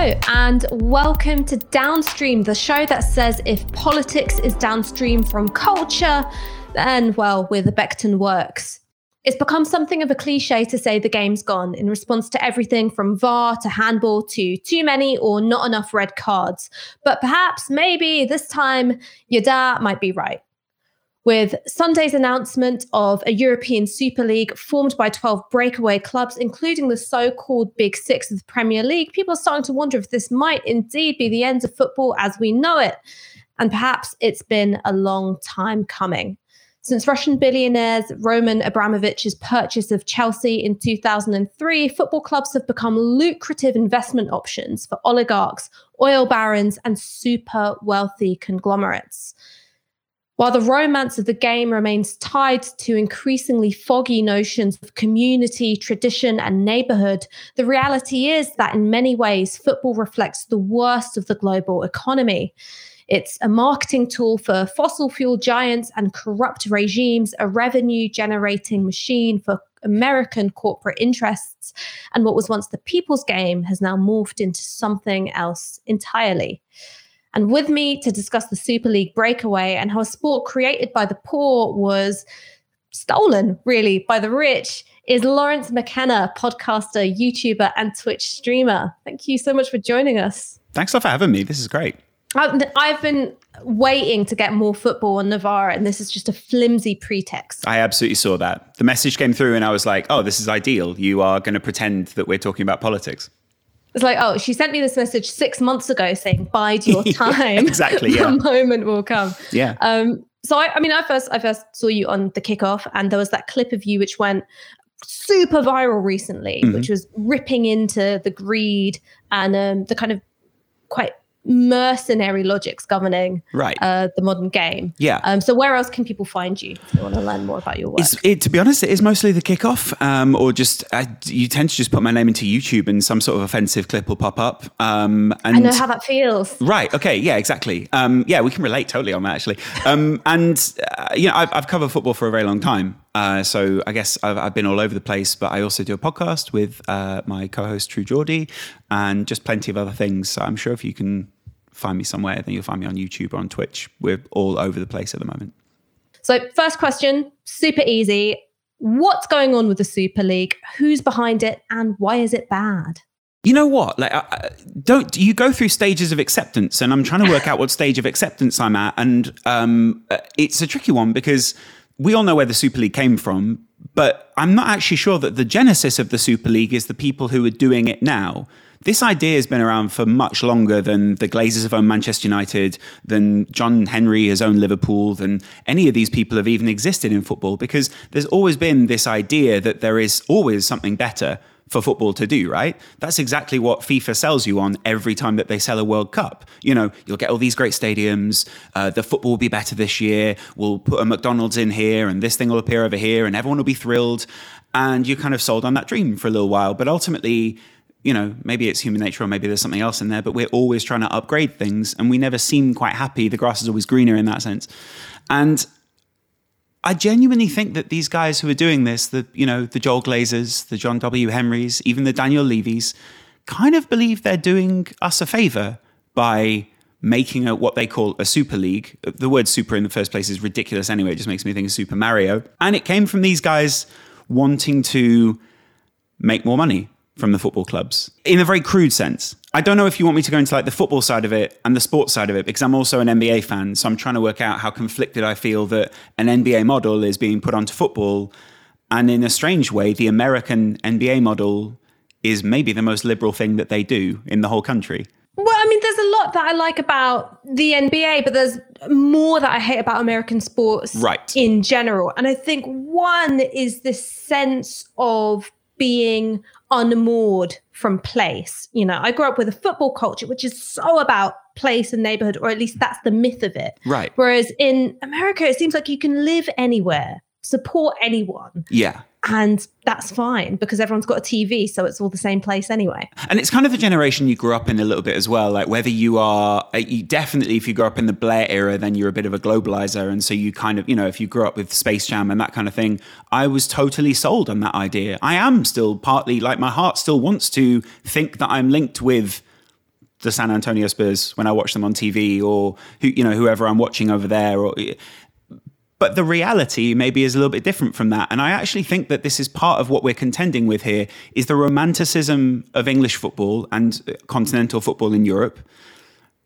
And welcome to Downstream, the show that says if politics is downstream from culture, then, well, we're the Beckton works. It's become something of a cliche to say the game's gone in response to everything from VAR to handball to too many or not enough red cards. But perhaps, maybe this time, your dad might be right with Sunday's announcement of a European Super League formed by 12 breakaway clubs, including the so called Big Six of the Premier League, people are starting to wonder if this might indeed be the end of football as we know it. And perhaps it's been a long time coming. Since Russian billionaires Roman Abramovich's purchase of Chelsea in 2003, football clubs have become lucrative investment options for oligarchs, oil barons, and super wealthy conglomerates. While the romance of the game remains tied to increasingly foggy notions of community, tradition, and neighborhood, the reality is that in many ways, football reflects the worst of the global economy. It's a marketing tool for fossil fuel giants and corrupt regimes, a revenue generating machine for American corporate interests. And what was once the people's game has now morphed into something else entirely. And with me to discuss the Super League breakaway and how a sport created by the poor was stolen, really, by the rich, is Lawrence McKenna, podcaster, YouTuber, and Twitch streamer. Thank you so much for joining us. Thanks for having me. This is great. Uh, I've been waiting to get more football on Novara, and this is just a flimsy pretext. I absolutely saw that. The message came through, and I was like, oh, this is ideal. You are going to pretend that we're talking about politics. It's like, oh, she sent me this message six months ago saying, bide your time. exactly. Yeah. the moment will come. Yeah. Um, so I, I mean, I first I first saw you on the kickoff, and there was that clip of you which went super viral recently, mm-hmm. which was ripping into the greed and um, the kind of quite mercenary logics governing right. uh, the modern game. Yeah. Um, so where else can people find you if they want to learn more about your work? It, to be honest, it is mostly the kickoff, um, or just uh, you tend to just put my name into YouTube and some sort of offensive clip will pop up. Um, and I know how that feels. Right. Okay. Yeah. Exactly. Um, yeah, we can relate totally on that actually. Um, and uh, you know, I've, I've, covered football for a very long time. Uh, so I guess I've, I've, been all over the place, but I also do a podcast with uh, my co-host True Geordie, and just plenty of other things. So I'm sure if you can find me somewhere, then you'll find me on YouTube or on Twitch. We're all over the place at the moment. So, first question, super easy. What's going on with the Super League? Who's behind it, and why is it bad? You know what? Like, I, don't you go through stages of acceptance? And I'm trying to work out what stage of acceptance I'm at, and um, it's a tricky one because we all know where the Super League came from, but I'm not actually sure that the genesis of the Super League is the people who are doing it now. This idea has been around for much longer than the Glazers have owned Manchester United, than John Henry has owned Liverpool, than any of these people have even existed in football, because there's always been this idea that there is always something better for football to do, right? That's exactly what FIFA sells you on every time that they sell a World Cup. You know, you'll get all these great stadiums. Uh, the football will be better this year. We'll put a McDonald's in here, and this thing will appear over here, and everyone will be thrilled. And you're kind of sold on that dream for a little while. But ultimately, you know, maybe it's human nature or maybe there's something else in there, but we're always trying to upgrade things and we never seem quite happy. The grass is always greener in that sense. And I genuinely think that these guys who are doing this, the you know, the Joel Glazers, the John W. Henrys, even the Daniel Levys, kind of believe they're doing us a favor by making a, what they call a super league. The word super in the first place is ridiculous anyway, it just makes me think of Super Mario. And it came from these guys wanting to make more money from the football clubs in a very crude sense. I don't know if you want me to go into like the football side of it and the sports side of it because I'm also an NBA fan. So I'm trying to work out how conflicted I feel that an NBA model is being put onto football. And in a strange way, the American NBA model is maybe the most liberal thing that they do in the whole country. Well, I mean, there's a lot that I like about the NBA, but there's more that I hate about American sports right. in general. And I think one is this sense of being unmoored from place. You know, I grew up with a football culture, which is so about place and neighborhood, or at least that's the myth of it. Right. Whereas in America, it seems like you can live anywhere, support anyone. Yeah and that's fine because everyone's got a TV, so it's all the same place anyway. And it's kind of the generation you grew up in a little bit as well. Like whether you are, uh, you definitely, if you grew up in the Blair era, then you're a bit of a globalizer, and so you kind of, you know, if you grew up with Space Jam and that kind of thing, I was totally sold on that idea. I am still partly like my heart still wants to think that I'm linked with the San Antonio Spurs when I watch them on TV, or who you know whoever I'm watching over there, or but the reality maybe is a little bit different from that. And I actually think that this is part of what we're contending with here is the romanticism of English football and continental football in Europe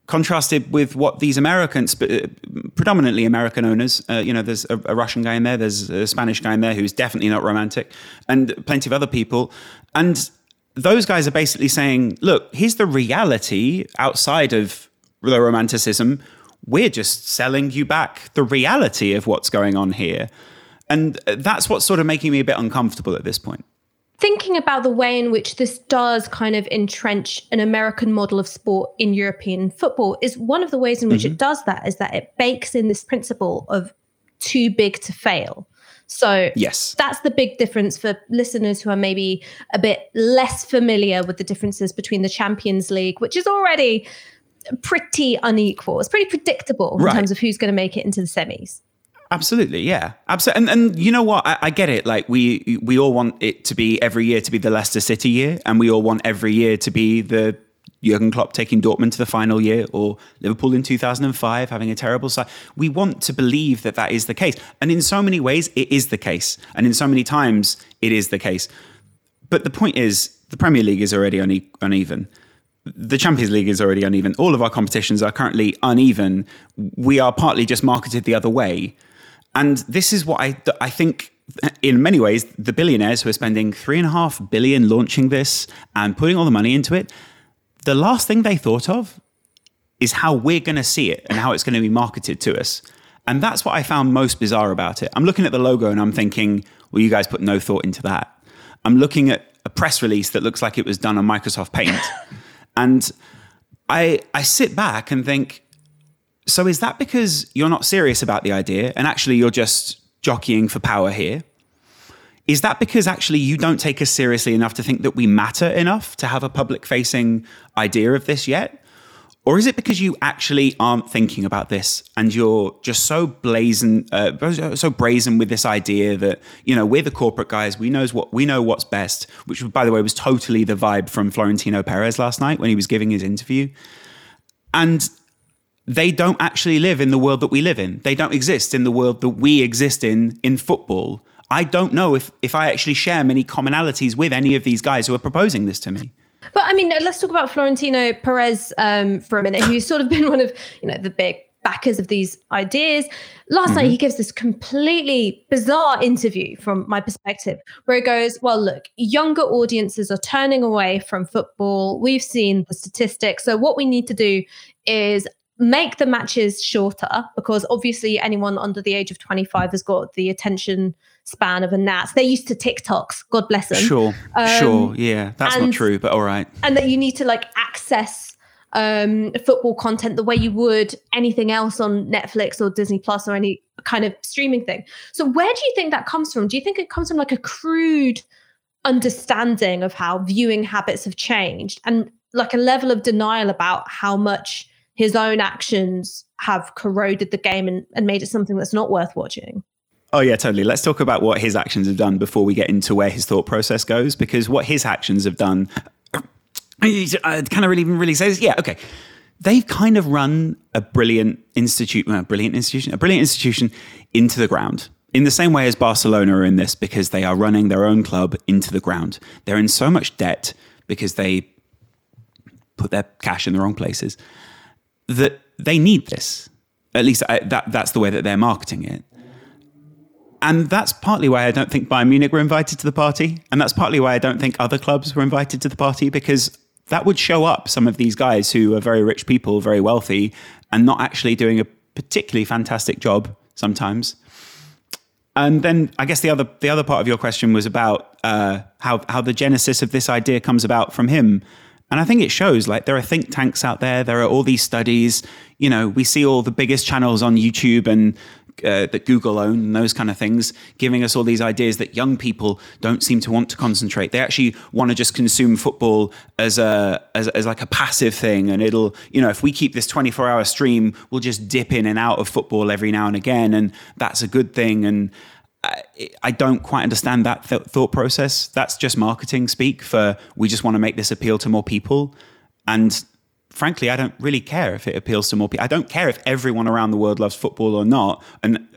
contrasted with what these Americans, uh, predominantly American owners, uh, you know, there's a, a, Russian guy in there, there's a Spanish guy in there who's definitely not romantic, and plenty of other people. And those guys are basically saying, look, here's the reality outside of the romanticism we're just selling you back the reality of what's going on here. And that's what's sort of making me a bit uncomfortable at this point. Thinking about the way in which this does kind of entrench an American model of sport in European football is one of the ways in which mm-hmm. it does that is that it bakes in this principle of too big to fail. So yes, that's the big difference for listeners who are maybe a bit less familiar with the differences between the Champions League, which is already pretty unequal. It's pretty predictable in right. terms of who's going to make it into the semis. Absolutely, yeah, absolutely. And and you know what? I, I, get it. Like we we all want it to be every year to be the Leicester City year, and we all want every year to be the Jurgen Klopp taking Dortmund to the final year, or Liverpool in 2005 having a terrible side. We want to believe that that is the case, and in so many ways, it is the case, and in so many times, it is the case. But the point is, the Premier League is already une- uneven the Champions League is already uneven. All of our competitions are currently uneven. We are partly just marketed the other way. And this is what I, I think, in many ways, the billionaires who are spending three and a half billion launching this and putting all the money into it, the last thing they thought of is how we're going to see it and how it's going to be marketed to us. And that's what I found most bizarre about it. I'm looking at the logo and I'm thinking, well, you guys put no thought into that. I'm looking at a press release that looks like it was done on Microsoft Paint. And I I sit back and think, so is that because you're not serious about the idea and actually you're just jockeying for power here? Is that because actually you don't take us seriously enough to think that we matter enough to have a public facing idea of this yet? Or is it because you actually aren't thinking about this and you're just so blazing, uh, so brazen with this idea that you know we're the corporate guys, we knows what we know what's best. Which, by the way, was totally the vibe from Florentino Perez last night when he was giving his interview. And they don't actually live in the world that we live in. They don't exist in the world that we exist in in football. I don't know if if I actually share many commonalities with any of these guys who are proposing this to me. But I mean, let's talk about Florentino Perez um, for a minute, who's sort of been one of you know the big backers of these ideas. Last mm-hmm. night, he gives this completely bizarre interview from my perspective, where he goes, Well, look, younger audiences are turning away from football. We've seen the statistics. So, what we need to do is make the matches shorter because obviously anyone under the age of 25 has got the attention span of a gnat. They're used to TikToks, God bless them. Sure, um, sure, yeah, that's and, not true, but all right. And that you need to like access um, football content the way you would anything else on Netflix or Disney Plus or any kind of streaming thing. So where do you think that comes from? Do you think it comes from like a crude understanding of how viewing habits have changed and like a level of denial about how much his own actions have corroded the game and, and made it something that's not worth watching. Oh yeah, totally. Let's talk about what his actions have done before we get into where his thought process goes, because what his actions have done, uh, I kind of really even really says, yeah, okay. They've kind of run a brilliant institute, a brilliant institution, a brilliant institution into the ground. In the same way as Barcelona are in this, because they are running their own club into the ground. They're in so much debt because they put their cash in the wrong places that they need this. At least I, that that's the way that they're marketing it. And that's partly why I don't think Bayern Munich were invited to the party. And that's partly why I don't think other clubs were invited to the party because that would show up some of these guys who are very rich people, very wealthy, and not actually doing a particularly fantastic job sometimes. And then I guess the other the other part of your question was about uh, how how the genesis of this idea comes about from him. And I think it shows like there are think tanks out there. There are all these studies. You know, we see all the biggest channels on YouTube and uh, that Google own and those kind of things, giving us all these ideas that young people don't seem to want to concentrate. They actually want to just consume football as a as, as like a passive thing, and it'll you know if we keep this twenty four hour stream, we'll just dip in and out of football every now and again, and that's a good thing. And I don't quite understand that th- thought process. That's just marketing speak for we just want to make this appeal to more people. And frankly, I don't really care if it appeals to more people. I don't care if everyone around the world loves football or not. And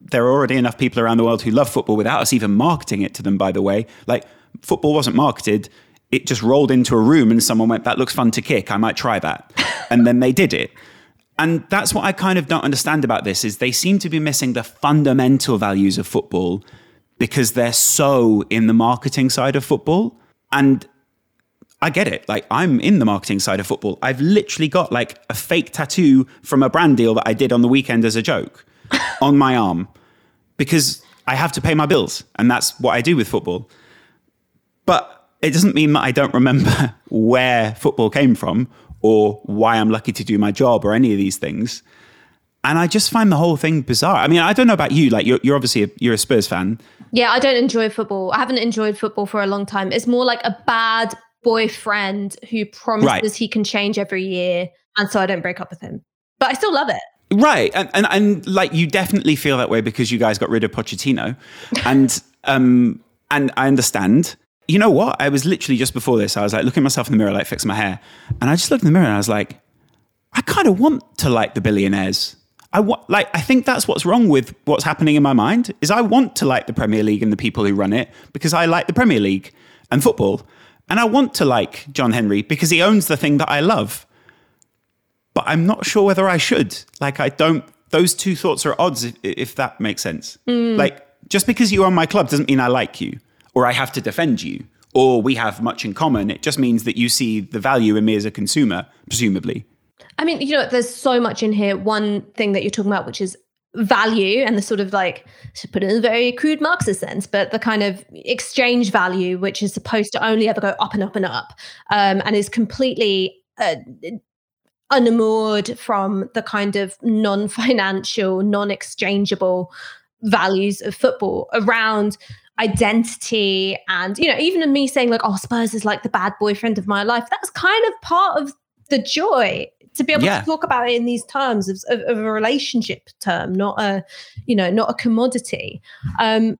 there are already enough people around the world who love football without us even marketing it to them, by the way. Like, football wasn't marketed. It just rolled into a room and someone went, that looks fun to kick. I might try that. and then they did it. And that's what I kind of don't understand about this is they seem to be missing the fundamental values of football because they're so in the marketing side of football. And I get it. Like I'm in the marketing side of football. I've literally got like a fake tattoo from a brand deal that I did on the weekend as a joke on my arm because I have to pay my bills and that's what I do with football. But it doesn't mean that I don't remember where football came from or why I'm lucky to do my job or any of these things. And I just find the whole thing bizarre. I mean, I don't know about you. Like, you're, you're obviously a, you're a Spurs fan. Yeah, I don't enjoy football. I haven't enjoyed football for a long time. It's more like a bad boyfriend who promises right. he can change every year, and so I don't break up with him. But I still love it. Right, and, and and like you definitely feel that way because you guys got rid of Pochettino, and um and I understand. You know what? I was literally just before this. I was like looking myself in the mirror, like fixing my hair, and I just looked in the mirror and I was like, I kind of want to like the billionaires. I want like I think that's what's wrong with what's happening in my mind is I want to like the Premier League and the people who run it because I like the Premier League and football. And I want to like John Henry because he owns the thing that I love. But I'm not sure whether I should. Like, I don't, those two thoughts are odds, if, if that makes sense. Mm. Like, just because you own my club doesn't mean I like you or I have to defend you or we have much in common. It just means that you see the value in me as a consumer, presumably. I mean, you know, there's so much in here. One thing that you're talking about, which is value and the sort of like to put it in a very crude Marxist sense, but the kind of exchange value, which is supposed to only ever go up and up and up, um, and is completely uh, unmoored from the kind of non-financial, non-exchangeable values of football around identity and you know even me saying like oh spurs is like the bad boyfriend of my life that's kind of part of the joy to be able yeah. to talk about it in these terms of, of, of, a relationship term, not a, you know, not a commodity. Um,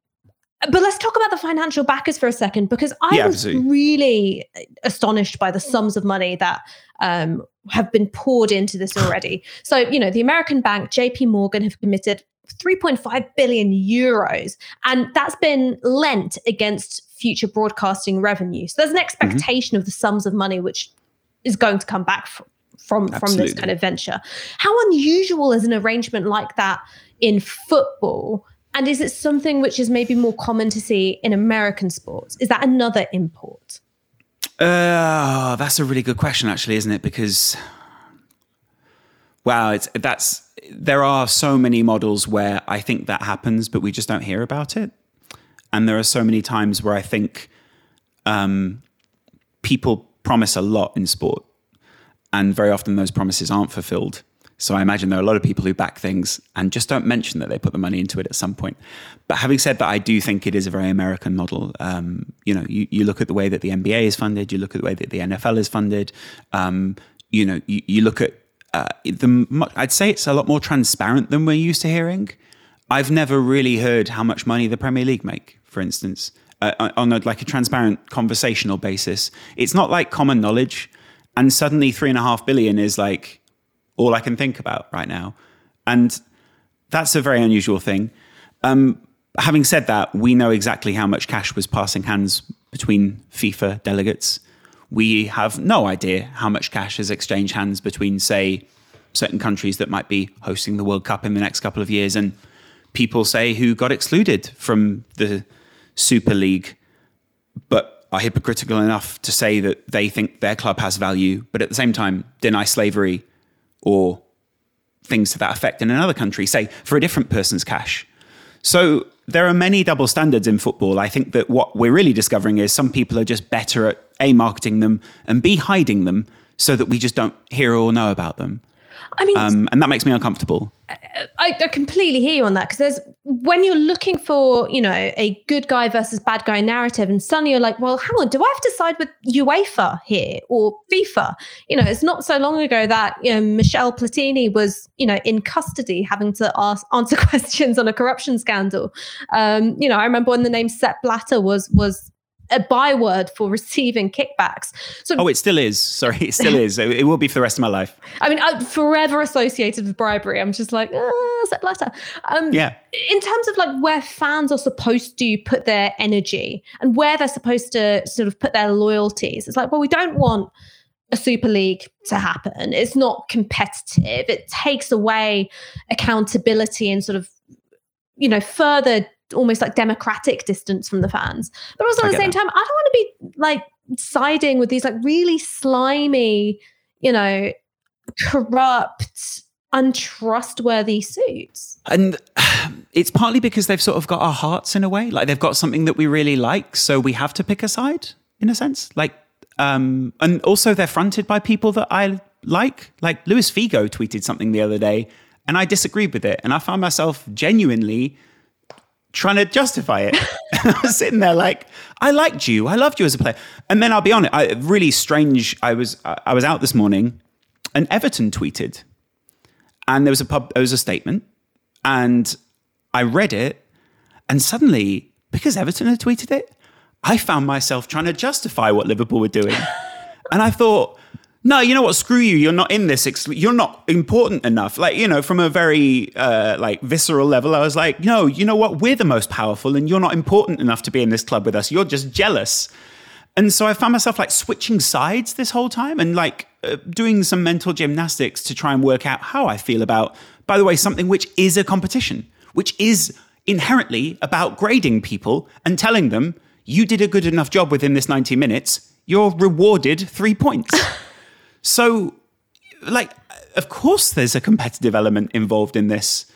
but let's talk about the financial backers for a second, because I yeah, was absolutely. really astonished by the sums of money that um, have been poured into this already. So, you know, the American bank, JP Morgan, have committed 3.5 billion euros, and that's been lent against future broadcasting revenue. So there's an mm-hmm. expectation mm-hmm. of the sums of money which is going to come back from, from from this kind of venture. How unusual is an arrangement like that in football? And is it something which is maybe more common to see in American sports? Is that another import? Uh, that's a really good question, actually, isn't it? Because wow, it's that's there are so many models where I think that happens, but we just don't hear about it. And there are so many times where I think um, people promise a lot in sport and very often those promises aren't fulfilled. So I imagine there are a lot of people who back things and just don't mention that they put the money into it at some point. But having said that, I do think it is a very American model. Um, you know, you, you look at the way that the NBA is funded, you look at the way that the NFL is funded. Um, you know, you, you look at uh, the. I'd say it's a lot more transparent than we're used to hearing. I've never really heard how much money the Premier League make, for instance, uh, on a, like a transparent conversational basis. It's not like common knowledge and suddenly three and a half billion is like all I can think about right now. And that's a very unusual thing. Um, having said that, we know exactly how much cash was passing hands between FIFA delegates. We have no idea how much cash has exchanged hands between, say, certain countries that might be hosting the World Cup in the next couple of years and people say who got excluded from the Super League. But are hypocritical enough to say that they think their club has value, but at the same time deny slavery or things to that effect in another country, say for a different person's cash. So there are many double standards in football. I think that what we're really discovering is some people are just better at A, marketing them, and B, hiding them so that we just don't hear or know about them. I mean, um, and that makes me uncomfortable. I, I completely hear you on that because there's when you're looking for you know a good guy versus bad guy narrative, and suddenly you're like, well, hang on, do I have to side with UEFA here or FIFA? You know, it's not so long ago that you know Michel Platini was you know in custody having to ask answer questions on a corruption scandal. Um, you know, I remember when the name Sepp Blatter was was a byword for receiving kickbacks. So, oh, it still is. Sorry, it still is. It will be for the rest of my life. I mean, I'm forever associated with bribery. I'm just like, ah, Sepp Blatter. Um, yeah. In terms of like where fans are supposed to put their energy and where they're supposed to sort of put their loyalties, it's like, well, we don't want a Super League to happen. It's not competitive. It takes away accountability and sort of, you know, further almost like democratic distance from the fans. But also at the same that. time, I don't want to be like siding with these like really slimy, you know, corrupt, untrustworthy suits. And it's partly because they've sort of got our hearts in a way. Like they've got something that we really like, so we have to pick a side in a sense. Like um and also they're fronted by people that I like. Like Luis Figo tweeted something the other day and I disagreed with it and I found myself genuinely trying to justify it. I was sitting there like, I liked you, I loved you as a player. And then I'll be honest, I, really strange. I was I was out this morning, and Everton tweeted, and there was a pub, there was a statement, and I read it, and suddenly because Everton had tweeted it, I found myself trying to justify what Liverpool were doing, and I thought no, you know what? Screw you. You're not in this. Ex- you're not important enough. Like, you know, from a very uh, like visceral level, I was like, no, you know what? We're the most powerful and you're not important enough to be in this club with us. You're just jealous. And so I found myself like switching sides this whole time and like uh, doing some mental gymnastics to try and work out how I feel about, by the way, something which is a competition, which is inherently about grading people and telling them you did a good enough job within this 90 minutes. You're rewarded three points. So, like, of course, there's a competitive element involved in this.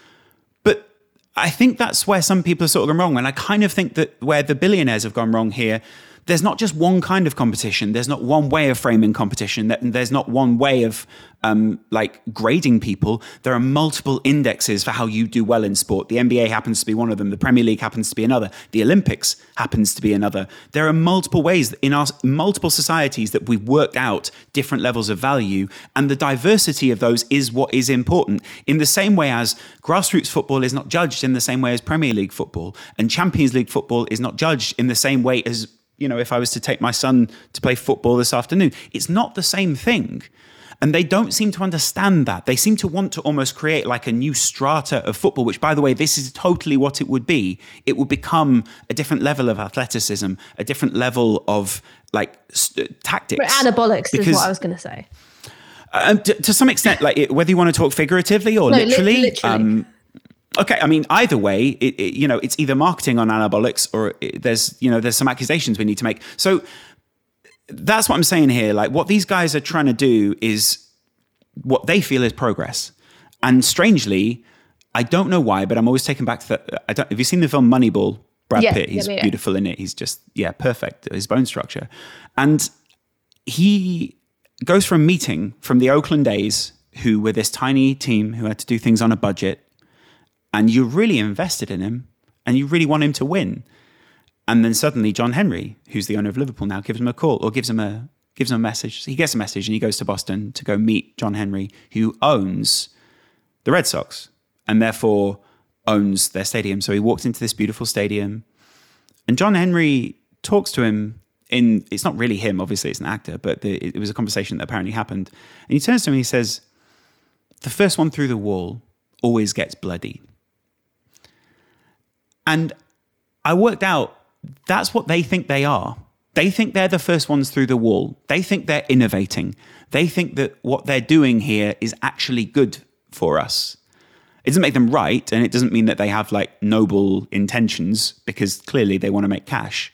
But I think that's where some people are sort of gone wrong. And I kind of think that where the billionaires have gone wrong here there's not just one kind of competition. There's not one way of framing competition. There's not one way of um, like grading people. There are multiple indexes for how you do well in sport. The NBA happens to be one of them. The Premier League happens to be another. The Olympics happens to be another. There are multiple ways in our multiple societies that we've worked out different levels of value, and the diversity of those is what is important. In the same way as grassroots football is not judged in the same way as Premier League football, and Champions League football is not judged in the same way as you know, if I was to take my son to play football this afternoon, it's not the same thing. And they don't seem to understand that. They seem to want to almost create like a new strata of football, which, by the way, this is totally what it would be. It would become a different level of athleticism, a different level of like st- tactics. But anabolics because, is what I was going to say. Uh, to, to, some extent, like it, whether you want to talk figuratively or no, literally, li- literally. Um, okay i mean either way it, it, you know it's either marketing on anabolics or it, there's you know there's some accusations we need to make. So that's what i'm saying here. Like what these guys are trying to do is what they feel is progress. And strangely i don't know why but i'm always taken back to that i don't have you seen the film moneyball? Brad pitt he's yeah, yeah. beautiful in it he's just yeah perfect his bone structure. And he goes from meeting from the oakland a's who were this tiny team who had to do things on a budget and you're really invested in him and you really want him to win. And then suddenly John Henry, who's the owner of Liverpool now, gives him a call or gives him a gives him a message. He gets a message and he goes to Boston to go meet John Henry, who owns the Red Sox and therefore owns their stadium. So he walks into this beautiful stadium and John Henry talks to him in it's not really him, obviously it's an actor, but the, it was a conversation that apparently happened. And he turns to him and he says, "The first one through the wall always gets bloody." And I worked out that's what they think they are. They think they're the first ones through the wall. They think they're innovating. They think that what they're doing here is actually good for us. It doesn't make them right, and it doesn't mean that they have like noble intentions because clearly they want to make cash.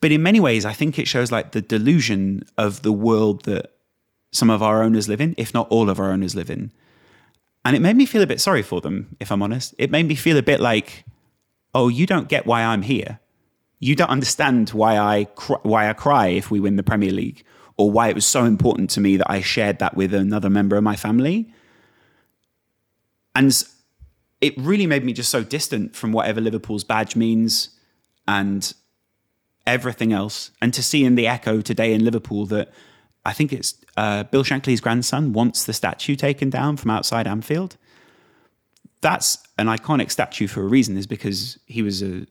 But in many ways, I think it shows like the delusion of the world that some of our owners live in, if not all of our owners live in. And it made me feel a bit sorry for them, if I'm honest. It made me feel a bit like, oh, you don't get why I'm here. You don't understand why I cr- why I cry if we win the Premier League, or why it was so important to me that I shared that with another member of my family. And it really made me just so distant from whatever Liverpool's badge means and everything else. And to see in the echo today in Liverpool that I think it's uh, Bill Shankly's grandson wants the statue taken down from outside Anfield that's an iconic statue for a reason, is because he was a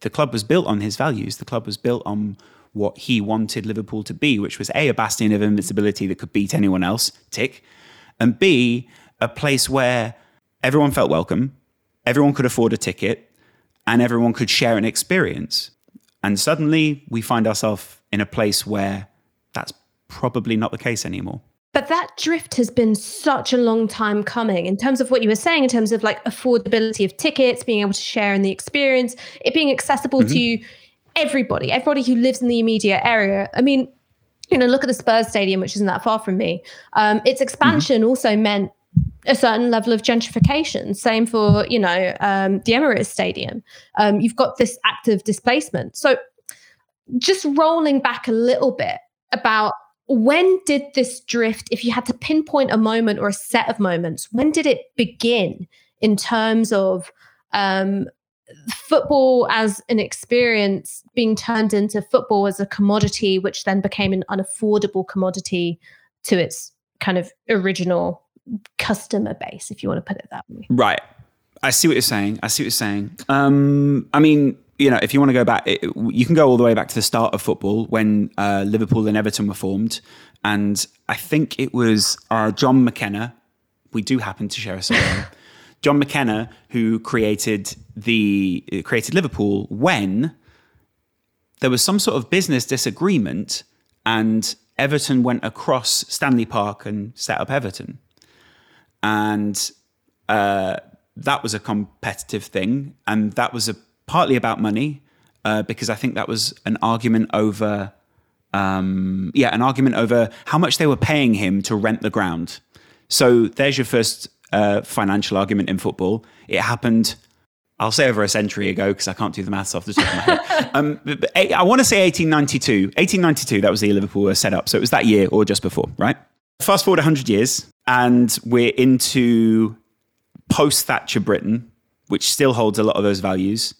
the club was built on his values. The club was built on what he wanted Liverpool to be, which was A, a bastion of invincibility that could beat anyone else, tick, and B, a place where everyone felt welcome, everyone could afford a ticket, and everyone could share an experience. And suddenly we find ourselves in a place where that's probably not the case anymore. But that drift has been such a long time coming in terms of what you were saying, in terms of like affordability of tickets, being able to share in the experience, it being accessible mm-hmm. to everybody, everybody who lives in the immediate area. I mean, you know, look at the Spurs stadium, which isn't that far from me. Um, its expansion mm-hmm. also meant a certain level of gentrification. Same for, you know, um, the Emirates Stadium. Um, you've got this active displacement. So just rolling back a little bit about when did this drift, if you had to pinpoint a moment or a set of moments, when did it begin in terms of um, football as an experience being turned into football as a commodity, which then became an unaffordable commodity to its kind of original customer base, if you want to put it that way? Right. I see what you're saying. I see what you're saying. Um, I mean, you know, if you want to go back, it, you can go all the way back to the start of football when uh, Liverpool and Everton were formed. And I think it was uh, John McKenna. We do happen to share a surname. John McKenna, who created the created Liverpool when there was some sort of business disagreement, and Everton went across Stanley Park and set up Everton, and uh, that was a competitive thing, and that was a partly about money uh, because I think that was an argument over, um, yeah, an argument over how much they were paying him to rent the ground. So there's your first uh, financial argument in football. It happened. I'll say over a century ago because I can't do the maths off the top of my head. um, but, but, I want to say 1892. 1892, that was the Liverpool were set up. So it was that year or just before, right? Fast forward 100 years, and we're into post Thatcher Britain, which still holds a lot of those values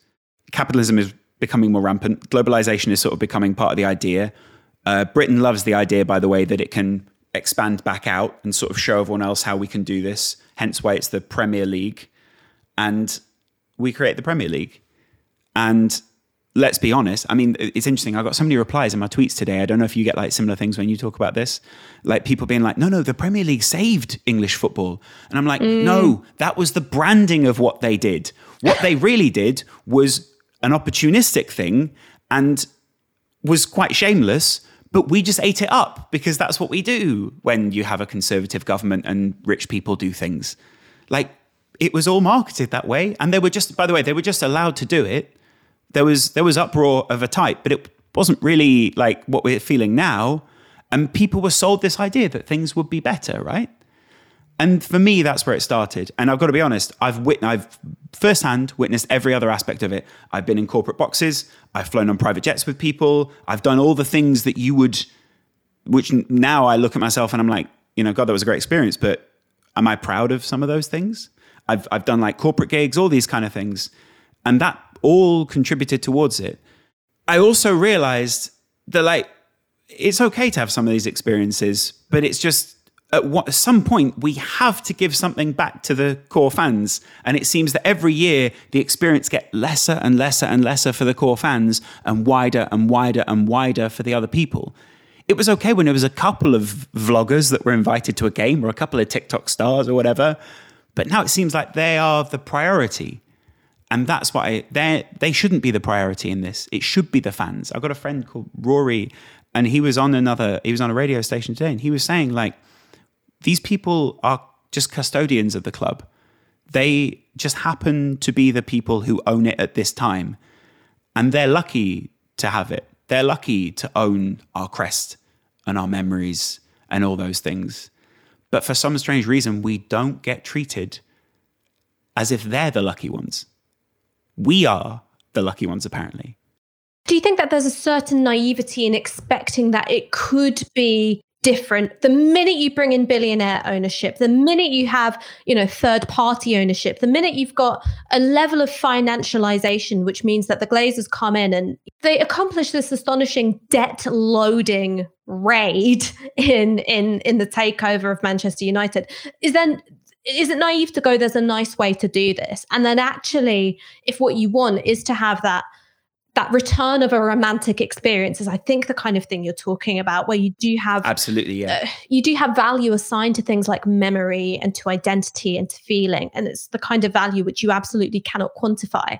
capitalism is becoming more rampant. Globalization is sort of becoming part of the idea. Uh, Britain loves the idea, by the way, that it can expand back out and sort of show everyone else how we can do this. Hence why it's the Premier League. And we create the Premier League. And let's be honest. I mean, it's interesting. I got so many replies in my tweets today. I don't know if you get like similar things when you talk about this. Like people being like, no, no, the Premier League saved English football. And I'm like, mm. no, that was the branding of what they did. What they really did was an opportunistic thing and was quite shameless, but we just ate it up because that's what we do when you have a conservative government and rich people do things. Like it was all marketed that way. And they were just, by the way, they were just allowed to do it. There was there was uproar of a type, but it wasn't really like what we're feeling now. And people were sold this idea that things would be better, right? And for me, that's where it started. And I've got to be honest, I've wit- I've firsthand witnessed every other aspect of it. I've been in corporate boxes, I've flown on private jets with people, I've done all the things that you would, which now I look at myself and I'm like, you know, God, that was a great experience, but am I proud of some of those things? I've I've done like corporate gigs, all these kind of things, and that all contributed towards it. I also realized that like it's okay to have some of these experiences, but it's just at, what, at some point we have to give something back to the core fans. And it seems that every year the experience get lesser and lesser and lesser for the core fans and wider and wider and wider for the other people. It was okay when there was a couple of vloggers that were invited to a game or a couple of tiktok stars or whatever but now it seems like they are the priority. And that's why they they shouldn't be the priority in this. It should be the fans. I've got a friend called rory and he was on another he was on a radio station today and he was saying like these people are just custodians of the club. They just happen to be the people who own it at this time. And they're lucky to have it. They're lucky to own our crest and our memories and all those things. But for some strange reason, we don't get treated as if they're the lucky ones. We are the lucky ones, apparently. Do you think that there's a certain naivety in expecting that it could be different. The minute you bring in billionaire ownership the minute you have you know third party ownership the minute you've got a level of financialization which means that the glazers come in and they accomplish this astonishing debt loading raid in in in the takeover of manchester united is then is it naive to go there's a nice way to do this. And then actually if what you want is to have that that return of a romantic experience is i think the kind of thing you're talking about where you do have absolutely yeah. uh, you do have value assigned to things like memory and to identity and to feeling and it's the kind of value which you absolutely cannot quantify.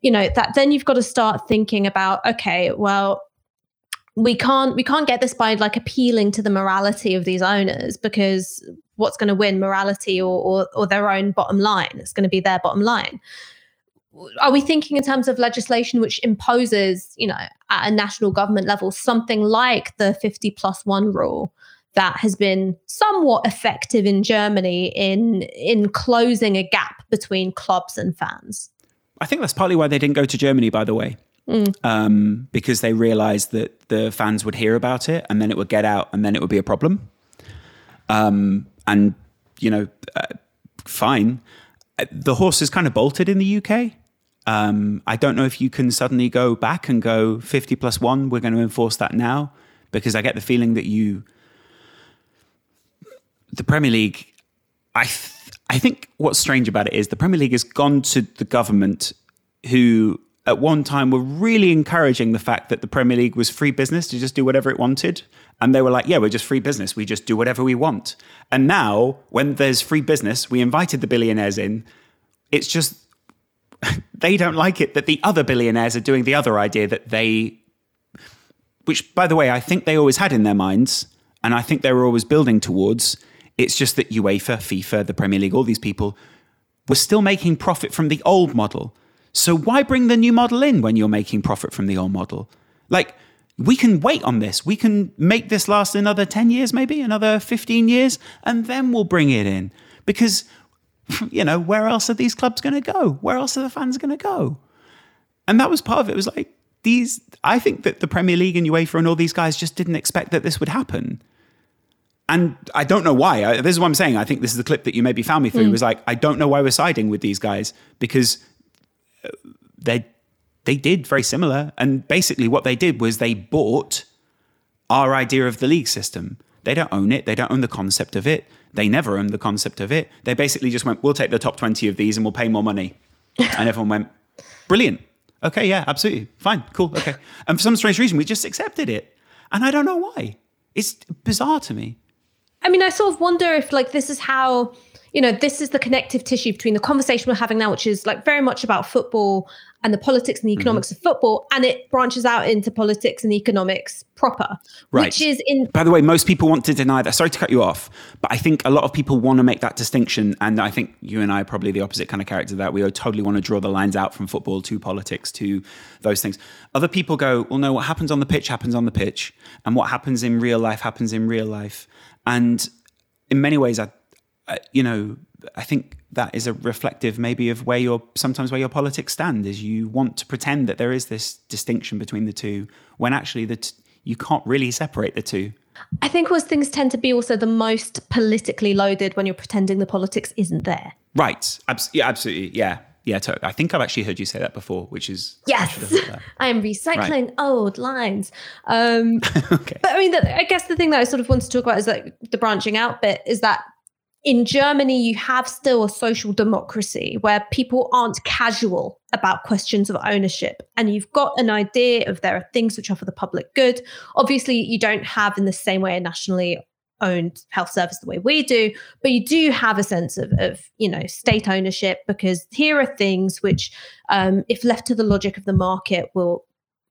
You know that then you've got to start thinking about okay well we can't we can't get this by like appealing to the morality of these owners because what's going to win morality or, or, or their own bottom line? It's going to be their bottom line are we thinking in terms of legislation which imposes, you know, at a national government level, something like the 50 plus one rule that has been somewhat effective in Germany in in closing a gap between clubs and fans? I think that's partly why they didn't go to Germany, by the way. Mm. Um, because they realized that the fans would hear about it and then it would get out and then it would be a problem. Um, and, you know, uh, fine. Uh, the horse is kind of bolted in the UK. Um, I don't know if you can suddenly go back and go 50 plus one, we're going to enforce that now, because I get the feeling that you, the Premier League, I, th- I think what's strange about it is the Premier League has gone to the government who at one time were really encouraging the fact that the Premier League was free business to just do whatever it wanted. And they were like, yeah, we're just free business. We just do whatever we want. And now, when there's free business, we invited the billionaires in. It's just they don't like it that the other billionaires are doing the other idea that they, which by the way, I think they always had in their minds, and I think they were always building towards. It's just that UEFA, FIFA, the Premier League, all these people were still making profit from the old model. So why bring the new model in when you're making profit from the old model? Like, we can wait on this. We can make this last another 10 years, maybe another 15 years, and then we'll bring it in. Because you know, where else are these clubs going to go? Where else are the fans going to go? And that was part of it. It was like these. I think that the Premier League and UEFA and all these guys just didn't expect that this would happen. And I don't know why. I, this is what I'm saying. I think this is the clip that you maybe found me through. Mm. Was like I don't know why we're siding with these guys because uh, they they did very similar. And basically, what they did was they bought our idea of the league system. They don't own it. They don't own the concept of it. They never owned the concept of it. They basically just went, we'll take the top 20 of these and we'll pay more money. and everyone went, brilliant. Okay, yeah, absolutely. Fine, cool, okay. And for some strange reason, we just accepted it. And I don't know why. It's bizarre to me. I mean, I sort of wonder if, like, this is how you know, this is the connective tissue between the conversation we're having now, which is like very much about football and the politics and the mm-hmm. economics mm-hmm. of football, and it branches out into politics and economics proper, right. which is in. By the way, most people want to deny that. Sorry to cut you off, but I think a lot of people want to make that distinction, and I think you and I are probably the opposite kind of character. That we totally want to draw the lines out from football to politics to those things. Other people go, well, no, what happens on the pitch happens on the pitch, and what happens in real life happens in real life, and in many ways, I uh, you know, I think that is a reflective maybe of where your sometimes where your politics stand is you want to pretend that there is this distinction between the two when actually that you can't really separate the two. I think those things tend to be also the most politically loaded when you're pretending the politics isn't there. Right. Abs- yeah, absolutely. Yeah. Yeah, totally. I think I've actually heard you say that before, which is yes. I, I am recycling right. old lines. Um, okay. But I mean, the, I guess the thing that I sort of want to talk about is like the branching out bit is that in Germany, you have still a social democracy where people aren't casual about questions of ownership. And you've got an idea of there are things which are for the public good. Obviously, you don't have in the same way a nationally owned health service the way we do, but you do have a sense of, of you know, state ownership because here are things which, um, if left to the logic of the market, will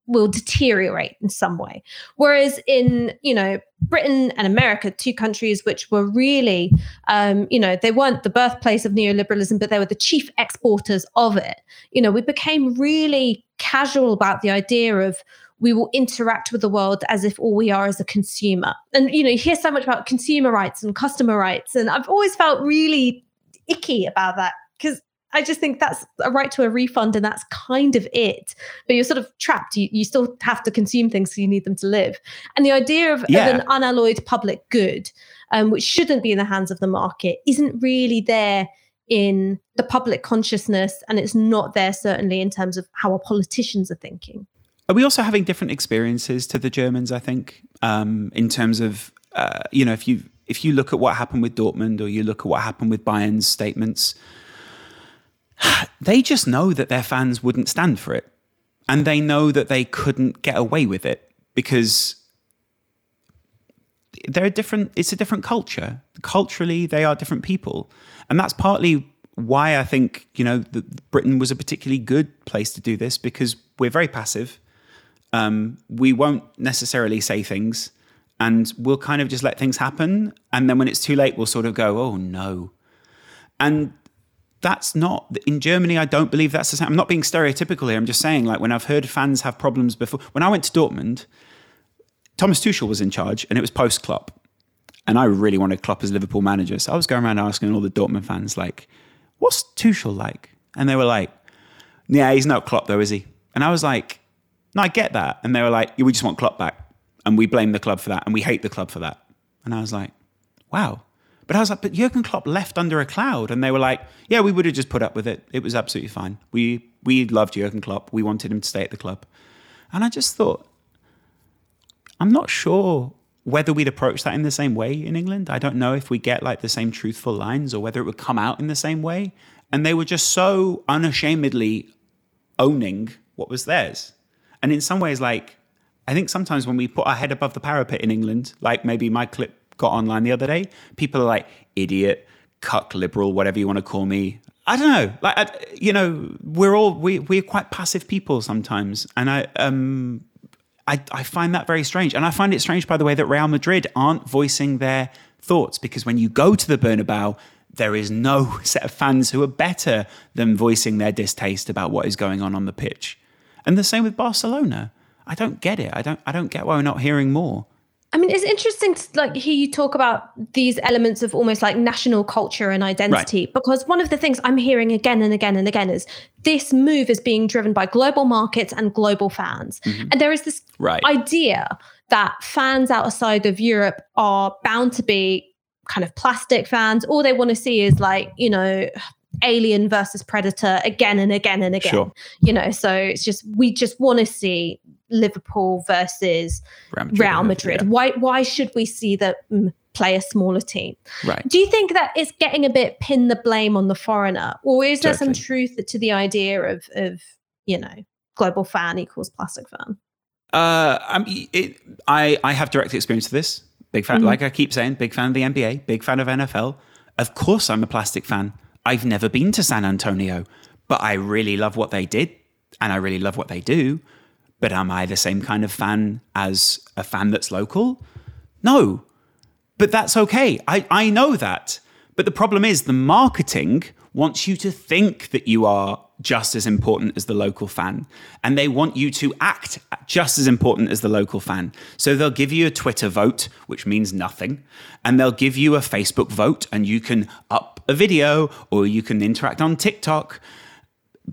will deteriorate in some way. Whereas in, you know, Britain and America, two countries which were really, um, you know, they weren't the birthplace of neoliberalism, but they were the chief exporters of it. You know, we became really casual about the idea of we will interact with the world as if all we are is a consumer. And, you know, you hear so much about consumer rights and customer rights. And I've always felt really icky about that because I just think that's a right to a refund and that's kind of it. But you're sort of trapped. You, you still have to consume things so you need them to live. And the idea of, yeah. of an unalloyed public good, um, which shouldn't be in the hands of the market, isn't really there in the public consciousness. And it's not there certainly in terms of how our politicians are thinking. Are we also having different experiences to the Germans, I think, um, in terms of, uh, you know, if you if you look at what happened with Dortmund or you look at what happened with Bayern's statements, they just know that their fans wouldn't stand for it. and they know that they couldn't get away with it because they're a different it's a different culture. Culturally they are different people. And that's partly why i think you know britain was a particularly good place to do this because we're very passive. Um, we won't necessarily say things and we'll kind of just let things happen. And then when it's too late we'll sort of go oh no. And that's not in Germany. I don't believe that's the same. I'm not being stereotypical here. I'm just saying, like when I've heard fans have problems before. When I went to Dortmund, Thomas Tuchel was in charge, and it was post Klopp, and I really wanted Klopp as Liverpool manager. So I was going around asking all the Dortmund fans, like, "What's Tuchel like?" And they were like, "Yeah, he's not Klopp though, is he?" And I was like, "No, I get that." And they were like, yeah, "We just want Klopp back, and we blame the club for that, and we hate the club for that." And I was like, "Wow." But I was like, but Jurgen Klopp left under a cloud. And they were like, yeah, we would have just put up with it. It was absolutely fine. We, we loved Jurgen Klopp. We wanted him to stay at the club. And I just thought, I'm not sure whether we'd approach that in the same way in England. I don't know if we get like the same truthful lines or whether it would come out in the same way. And they were just so unashamedly owning what was theirs. And in some ways, like, I think sometimes when we put our head above the parapet in England, like maybe my clip got online the other day, people are like, idiot, cuck liberal, whatever you want to call me. I don't know. Like, I, you know, we're all, we, we're quite passive people sometimes. And I, um, I, I find that very strange. And I find it strange, by the way, that Real Madrid aren't voicing their thoughts because when you go to the Bernabeu, there is no set of fans who are better than voicing their distaste about what is going on on the pitch. And the same with Barcelona. I don't get it. I don't I don't get why we're not hearing more. I mean, it's interesting to like hear you talk about these elements of almost like national culture and identity, right. because one of the things I'm hearing again and again and again is this move is being driven by global markets and global fans. Mm-hmm. And there is this right. idea that fans outside of Europe are bound to be kind of plastic fans. All they want to see is like, you know, alien versus predator again and again and again. Sure. You know, so it's just we just want to see Liverpool versus Real Madrid. Real Madrid. Yeah. Why why should we see them play a smaller team? Right. Do you think that it's getting a bit pin the blame on the foreigner, or is there totally. some truth to the idea of of you know global fan equals plastic fan? Uh, I it, I I have direct experience of this. Big fan, mm-hmm. like I keep saying, big fan of the NBA, big fan of NFL. Of course, I'm a plastic fan. I've never been to San Antonio, but I really love what they did, and I really love what they do. But am I the same kind of fan as a fan that's local? No. But that's okay. I, I know that. But the problem is the marketing wants you to think that you are just as important as the local fan. And they want you to act just as important as the local fan. So they'll give you a Twitter vote, which means nothing. And they'll give you a Facebook vote, and you can up a video or you can interact on TikTok.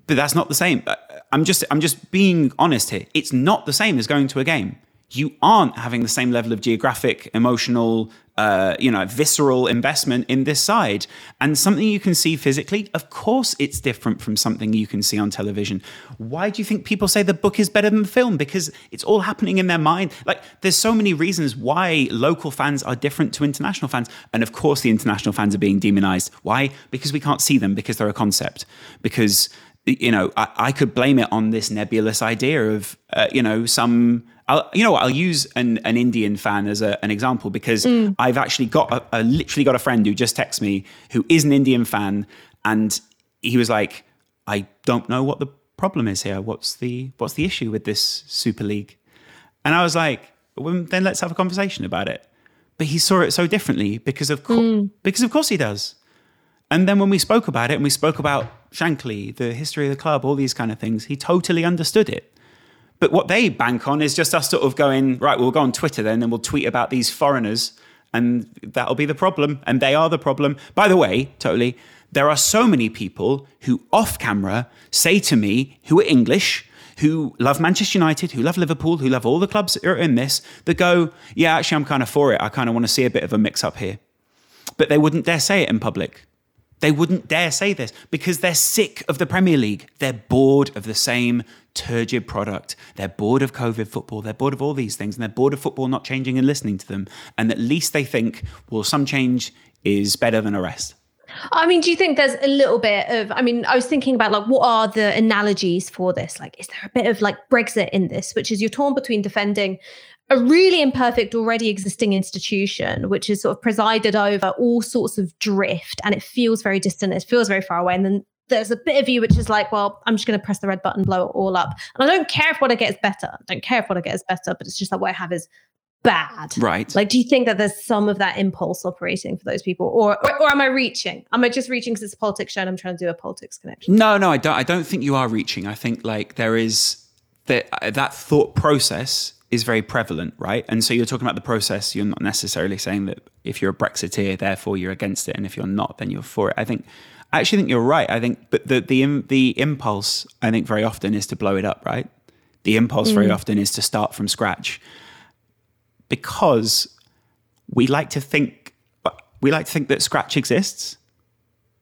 But that's not the same. Uh, I'm just I'm just being honest here. It's not the same as going to a game. You aren't having the same level of geographic, emotional, uh, you know, visceral investment in this side. And something you can see physically, of course, it's different from something you can see on television. Why do you think people say the book is better than the film? Because it's all happening in their mind. Like, there's so many reasons why local fans are different to international fans. And of course, the international fans are being demonized. Why? Because we can't see them, because they're a concept. Because you know, I, I, could blame it on this nebulous idea of, uh, you know, some. I'll, you know, I'll use an, an Indian fan as a, an example because mm. I've actually got, a, literally got a friend who just texted me who is an Indian fan, and he was like, "I don't know what the problem is here. What's the what's the issue with this Super League?" And I was like, well, "Then let's have a conversation about it." But he saw it so differently because of co- mm. because of course he does. And then when we spoke about it and we spoke about Shankly, the history of the club, all these kind of things, he totally understood it. But what they bank on is just us sort of going, right, we'll go on Twitter then and we'll tweet about these foreigners and that'll be the problem. And they are the problem. By the way, totally, there are so many people who off camera say to me, who are English, who love Manchester United, who love Liverpool, who love all the clubs that are in this, that go, yeah, actually, I'm kind of for it. I kind of want to see a bit of a mix up here. But they wouldn't dare say it in public. They wouldn't dare say this because they're sick of the Premier League. They're bored of the same turgid product. They're bored of COVID football. They're bored of all these things. And they're bored of football not changing and listening to them. And at least they think, well, some change is better than a rest. I mean, do you think there's a little bit of? I mean, I was thinking about like, what are the analogies for this? Like, is there a bit of like Brexit in this, which is you're torn between defending a really imperfect, already existing institution, which is sort of presided over all sorts of drift, and it feels very distant, it feels very far away, and then there's a bit of you which is like, well, I'm just going to press the red button, blow it all up. And I don't care if what I get is better. I don't care if what I get is better, but it's just that what I have is bad. Right. Like, do you think that there's some of that impulse operating for those people, or or, or am I reaching? Am I just reaching because it's a politics show and I'm trying to do a politics connection? No, no, I don't. I don't think you are reaching. I think like there is that uh, that thought process is very prevalent, right? And so you're talking about the process. You're not necessarily saying that if you're a Brexiteer, therefore you're against it, and if you're not, then you're for it. I think. I actually think you're right. I think, but the the the impulse, I think, very often is to blow it up, right? The impulse mm. very often is to start from scratch because we like to think we like to think that scratch exists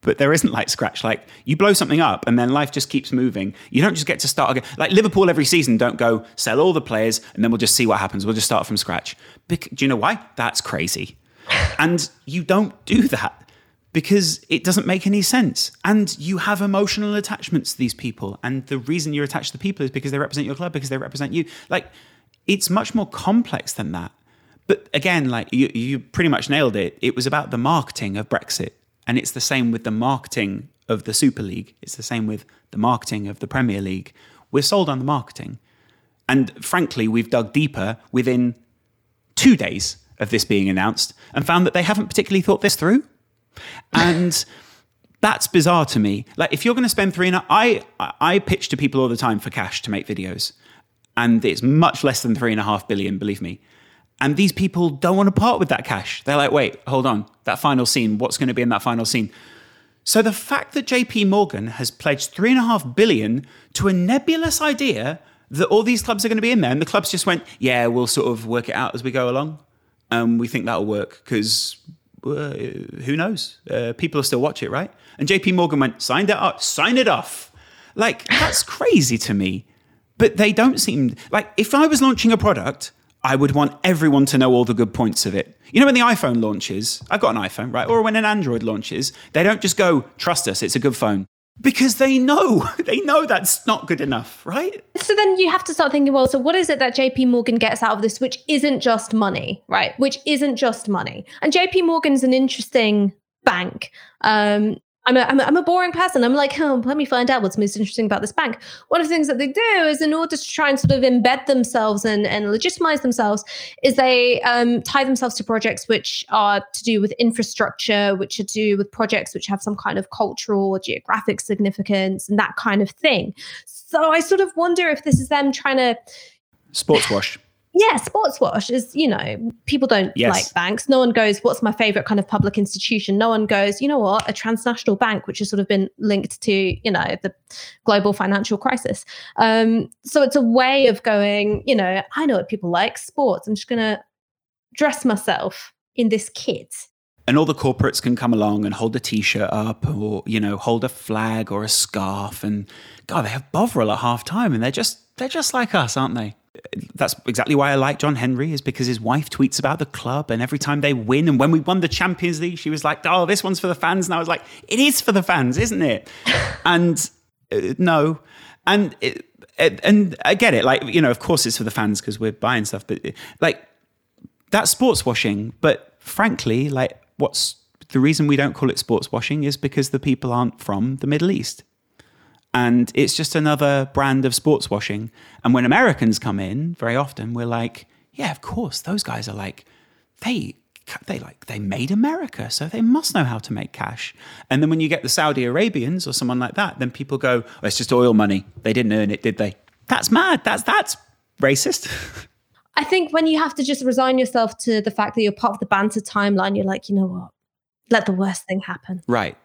but there isn't like scratch. Like you blow something up and then life just keeps moving. You don't just get to start again. Like liverpool every season don't go sell all the players and then we'll just see what happens. We'll just start from scratch. Do you know why? That's crazy. And you don't do that because it doesn't make any sense. And you have emotional attachments to these people. And the reason you're attached to the people is because they represent your club because they represent you. Like it's much more complex than that. But again, like you, you pretty much nailed it. It was about the marketing of Brexit. And it's the same with the marketing of the Super League. It's the same with the marketing of the Premier League. We're sold on the marketing. And frankly, we've dug deeper within two days of this being announced and found that they haven't particularly thought this through. And that's bizarre to me. Like if you're going to spend three and a, I I pitch to people all the time for cash to make videos, and it's much less than three and a half billion. Believe me, and these people don't want to part with that cash. They're like, wait, hold on, that final scene, what's going to be in that final scene? So the fact that JP Morgan has pledged three and a half billion to a nebulous idea that all these clubs are going to be in there, and the clubs just went, yeah, we'll sort of work it out as we go along. Um, we think that'll work because uh, who knows? Uh, people will still watch it, right? And JP Morgan went, signed it up, sign it off. Like, that's crazy to me. But they don't seem like if I was launching a product I would want everyone to know all the good points of it. You know, when the iPhone launches, I've got an iPhone, right? Or when an Android launches, they don't just go, trust us, it's a good phone. Because they know, they know that's not good enough, right? So then you have to start thinking, well, so what is it that JP Morgan gets out of this, which isn't just money, right? Which isn't just money. And JP Morgan's an interesting bank. Um, I'm a, I'm, a, I'm a boring person. I'm like, oh, let me find out what's most interesting about this bank. One of the things that they do is, in order to try and sort of embed themselves and, and legitimize themselves, is they um, tie themselves to projects which are to do with infrastructure, which are to do with projects which have some kind of cultural or geographic significance and that kind of thing. So I sort of wonder if this is them trying to sports wash yeah, sports wash is, you know, people don't yes. like banks. No one goes, what's my favorite kind of public institution? No one goes, you know what, a transnational bank, which has sort of been linked to, you know, the global financial crisis. Um, so it's a way of going, you know, I know what people like, sports. I'm just going to dress myself in this kit. And all the corporates can come along and hold a t-shirt up or, you know, hold a flag or a scarf. And God, they have Bovril at half time and they're just, they're just like us, aren't they? That's exactly why I like John Henry is because his wife tweets about the club and every time they win and when we won the Champions League she was like oh this one's for the fans and I was like it is for the fans isn't it? And uh, no. And it, and I get it like you know of course it's for the fans because we're buying stuff but like that's sports washing. But frankly like what's the reason we don't call it sports washing is because the people aren't from the Middle East and it's just another brand of sports washing. And when Americans come in, very often we're like, yeah, of course, those guys are like, they they like they made America, so they must know how to make cash. And then when you get the Saudi Arabians or someone like that, then people go, oh, it's just oil money. They didn't earn it, did they? That's mad. That's that's racist. I think when you have to just resign yourself to the fact that you're part of the banter timeline, you're like, you know what? Let the worst thing happen. Right.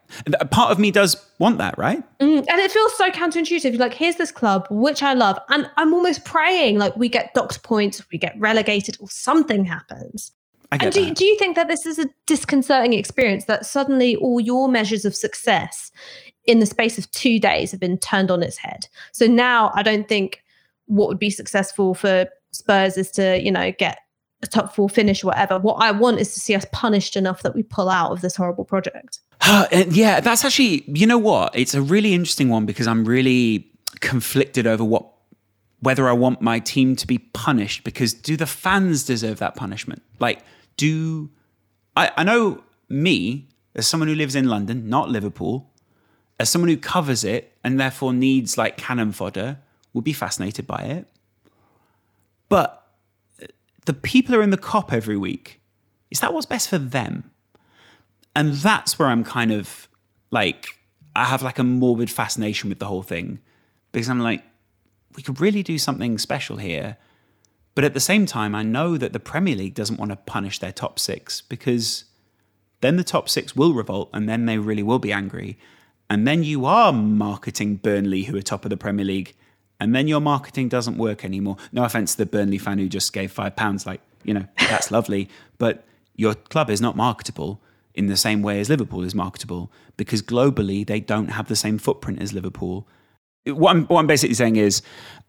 Part of me does want that, right? Mm, and it feels so counterintuitive. Like, here's this club, which I love. And I'm almost praying, like, we get docked points, we get relegated, or something happens. I get and do, do you think that this is a disconcerting experience that suddenly all your measures of success in the space of two days have been turned on its head? So now I don't think what would be successful for Spurs is to, you know, get a top four finish or whatever. What I want is to see us punished enough that we pull out of this horrible project. yeah, that's actually, you know what? It's a really interesting one because I'm really conflicted over what whether I want my team to be punished because do the fans deserve that punishment? Like, do I, I know me as someone who lives in London, not Liverpool, as someone who covers it and therefore needs like cannon fodder, would be fascinated by it. But the people are in the Kop every week, is that what's best for them? And that's where I'm kind of like, I have like a morbid fascination with the whole thing because I'm like, we could really do something special here. But at the same time, I know that the Premier League doesn't want to punish their top six because then the top six will revolt and then they really will be angry. And then you are marketing Burnley, who are top of the Premier League, and then your marketing doesn't work anymore. No offense to the Burnley fan who just gave five pounds, like, you know, that's lovely. But your club is not marketable in the same way as Liverpool is marketable because globally they don't have the same footprint as Liverpool. What I'm, what I'm basically saying is,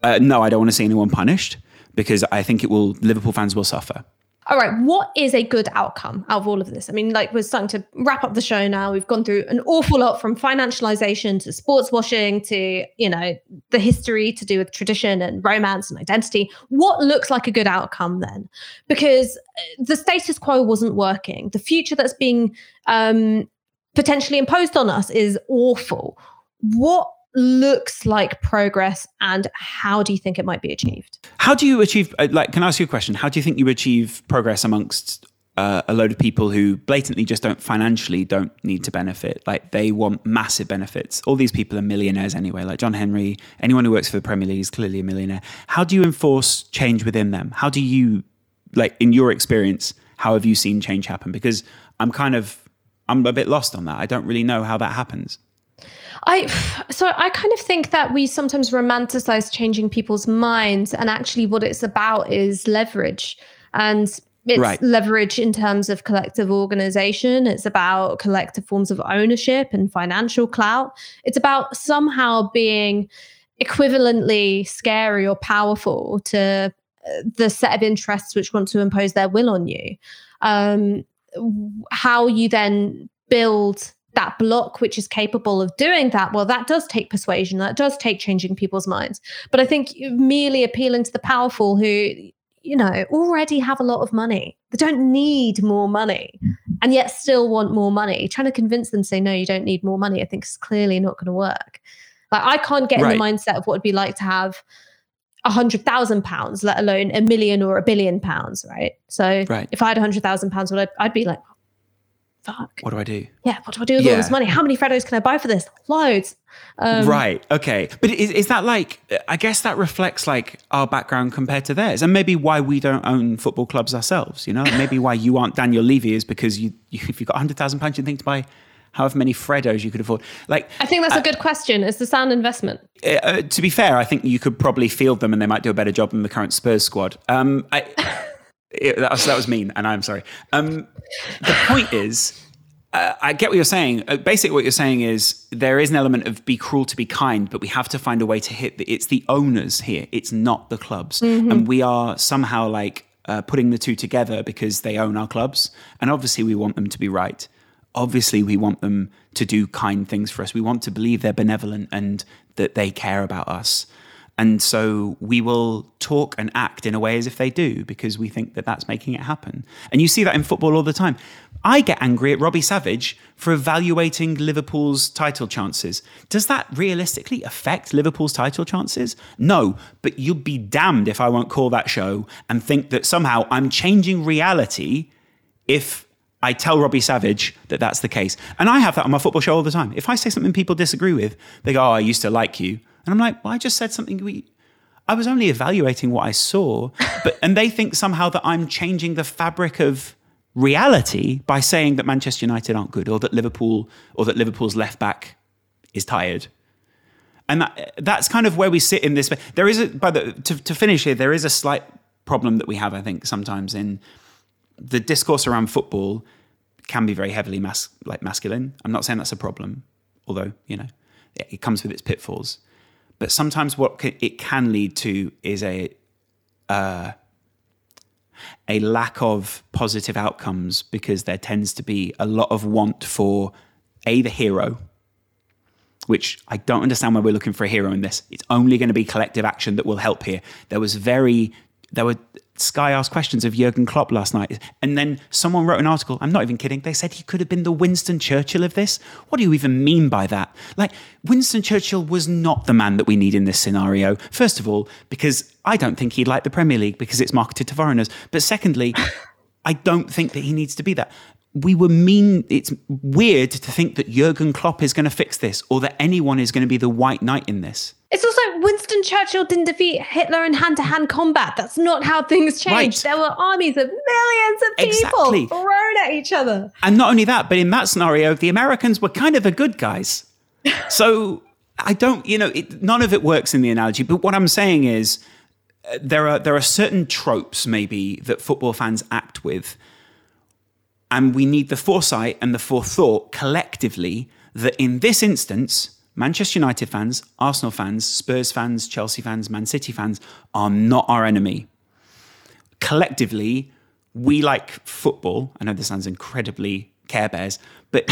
uh, no, I don't want to see anyone punished because I think it will Liverpool fans will suffer all right, what is a good outcome out of all of this? I mean, like we're starting to wrap up the show now. We've gone through an awful lot from financialization to sports washing to, you know, the history to do with tradition and romance and identity. What looks like a good outcome then? Because uh, the status quo wasn't working. The future that's being um, potentially imposed on us is awful. What looks like progress and how do you think it might be achieved? How do you achieve, uh, like, can I ask you a question? How do you think you achieve progress amongst uh, a load of people who blatantly just don't financially don't need to benefit. Like they want massive benefits. All these people are millionaires anyway. Like John Henry, anyone who works for the Premier League is clearly a millionaire. How do you enforce change within them? How do you, like in your experience, how have you seen change happen? Because I'm kind of, I'm a bit lost on that. I don't really know how that happens. I so I kind of think that we sometimes romanticize changing people's minds, and actually, what it's about is leverage, and it's right. leverage in terms of collective organization. It's about collective forms of ownership and financial clout. It's about somehow being equivalently scary or powerful to uh, the set of interests which want to impose their will on you. Um, how you then build that block which is capable of doing that well that does take persuasion that does take changing people's minds. But i think merely appealing to the powerful who you know already have a lot of money they don't need more money mm-hmm. and yet still want more money. Trying to convince them to say no you don't need more money i think is clearly not going to work. Like i can't get right. in the mindset of what it'd be like to have a hundred thousand pounds let alone a million or a billion pounds right? So right. if i had a hundred thousand pounds I'd, I'd be like fuck. What do I do? Yeah, what do I do with yeah. all this money? How many Freddos can I buy for this? Loads. Um, right. Okay. But is, is that like, I guess that reflects like our background compared to theirs and maybe why we don't own football clubs ourselves, you know? maybe why you aren't Daniel Levy is because you, you if you've got £100,000, you think to buy however many Freddos you could afford. Like, I think that's uh, a good question. Is the sound investment? Uh, uh, to be fair, I think you could probably field them and they might do a better job than the current Spurs squad. Um, I, it, that, was, that was mean, and I'm sorry. Um, the point is, uh, I get what you're saying. Uh, basically, what you're saying is there is an element of be cruel to be kind, but we have to find a way to hit. The, it's the owners here. It's not the clubs, mm-hmm. and we are somehow like uh, putting the two together because they own our clubs, and obviously we want them to be right. Obviously, we want them to do kind things for us. We want to believe they're benevolent and that they care about us. And so we will talk and act in a way as if they do because we think that that's making it happen. And you see that in football all the time. I get angry at Robbie Savage for evaluating Liverpool's title chances. Does that realistically affect Liverpool's title chances? No, but you'll be damned if I won't call that show and think that somehow I'm changing reality if I tell Robbie Savage that that's the case. And I have that on my football show all the time. If I say something people disagree with, they go, Oh, I used to like you. And I'm like, well, I just said something we I was only evaluating what I saw. But and they think somehow that I'm changing the fabric of reality by saying that Manchester United aren't good or that Liverpool or that Liverpool's left back is tired. And that, that's kind of where we sit in this. There is a, by the, to, to finish here, there is a slight problem that we have, I think, sometimes in the discourse around football can be very heavily mas- like masculine. I'm not saying that's a problem, although, you know, it, it comes with its pitfalls. But sometimes what it can lead to is a uh, a lack of positive outcomes because there tends to be a lot of want for A, the hero, which I don't understand why we're looking for a hero in this. It's only going to be collective action that will help here. There was very, there were Sky asked questions of Jurgen Klopp last night, and then someone wrote an article. I'm not even kidding. They said he could have been the Winston Churchill of this. What do you even mean by that? Like, Winston Churchill was not the man that we need in this scenario. First of all, because I don't think he'd like the Premier League because it's marketed to foreigners. But secondly, I don't think that he needs to be that we were mean. It's weird to think that Jurgen Klopp is going to fix this or that anyone is going to be the white knight in this. It's also Winston Churchill didn't defeat Hitler in hand to hand combat. That's not how things changed. Right. There were armies of millions of people exactly. thrown at each other. And not only that, but in that scenario, the Americans were kind of the good guys. so I don't, you know, it, none of it works in the analogy. But what I'm saying is, uh, there are there are certain tropes maybe that football fans act with and we need the foresight and the forethought collectively that in this instance, Manchester United fans, Arsenal fans, Spurs fans, Chelsea fans, Man City fans are not our enemy. Collectively, we like football. I know this sounds incredibly Care Bears, but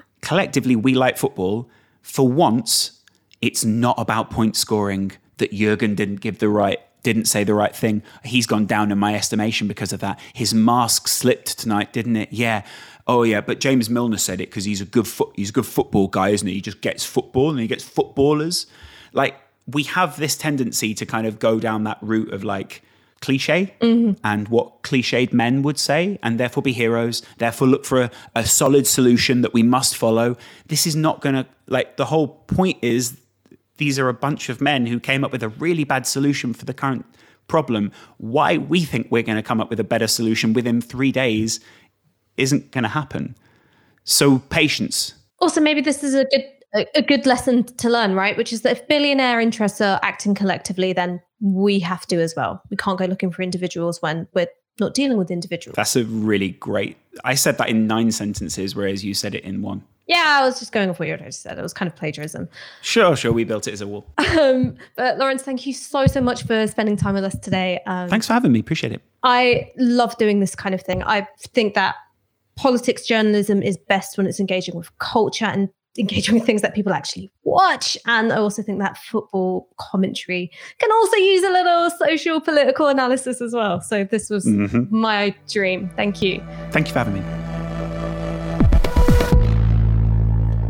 collectively, we like football. For once, it's not about point scoring that Jurgen didn't give the right didn't say the right thing. He's gone down in my estimation because of that. His mask slipped tonight, didn't it? Yeah. Oh yeah, but James Milner said it because he's a good foot, he's a good football guy, isn't he? He just gets football and he gets footballers. Like we have this tendency to kind of go down that route of like cliche mm-hmm. and what cliched men would say, and therefore be heroes. Therefore, look for a, a solid solution that we must follow. This is not going to like the whole point is these are a bunch of men who came up with a really bad solution for the current problem. Why we think we're going to come up with a better solution within three days isn't going to happen. So patience. Also, maybe this is a good a good lesson to learn, right? Which is that if billionaire interests are acting collectively, then we have to as well. We can't go looking for individuals when we're not dealing with individuals. That's a really great. I said that in nine sentences, whereas you said it in one. Yeah, I was just going off what you just said. It was kind of plagiarism. Sure, sure. We built it as a wall. Um, but Lawrence, thank you so, so much for spending time with us today. Um, Thanks for having me. Appreciate it. I love doing this kind of thing. I think that politics journalism is best when it's engaging with culture and engaging with things that people actually watch. And I also think that football commentary can also use a little social political analysis as well. So this was mm-hmm. my dream. Thank you. Thank you for having me.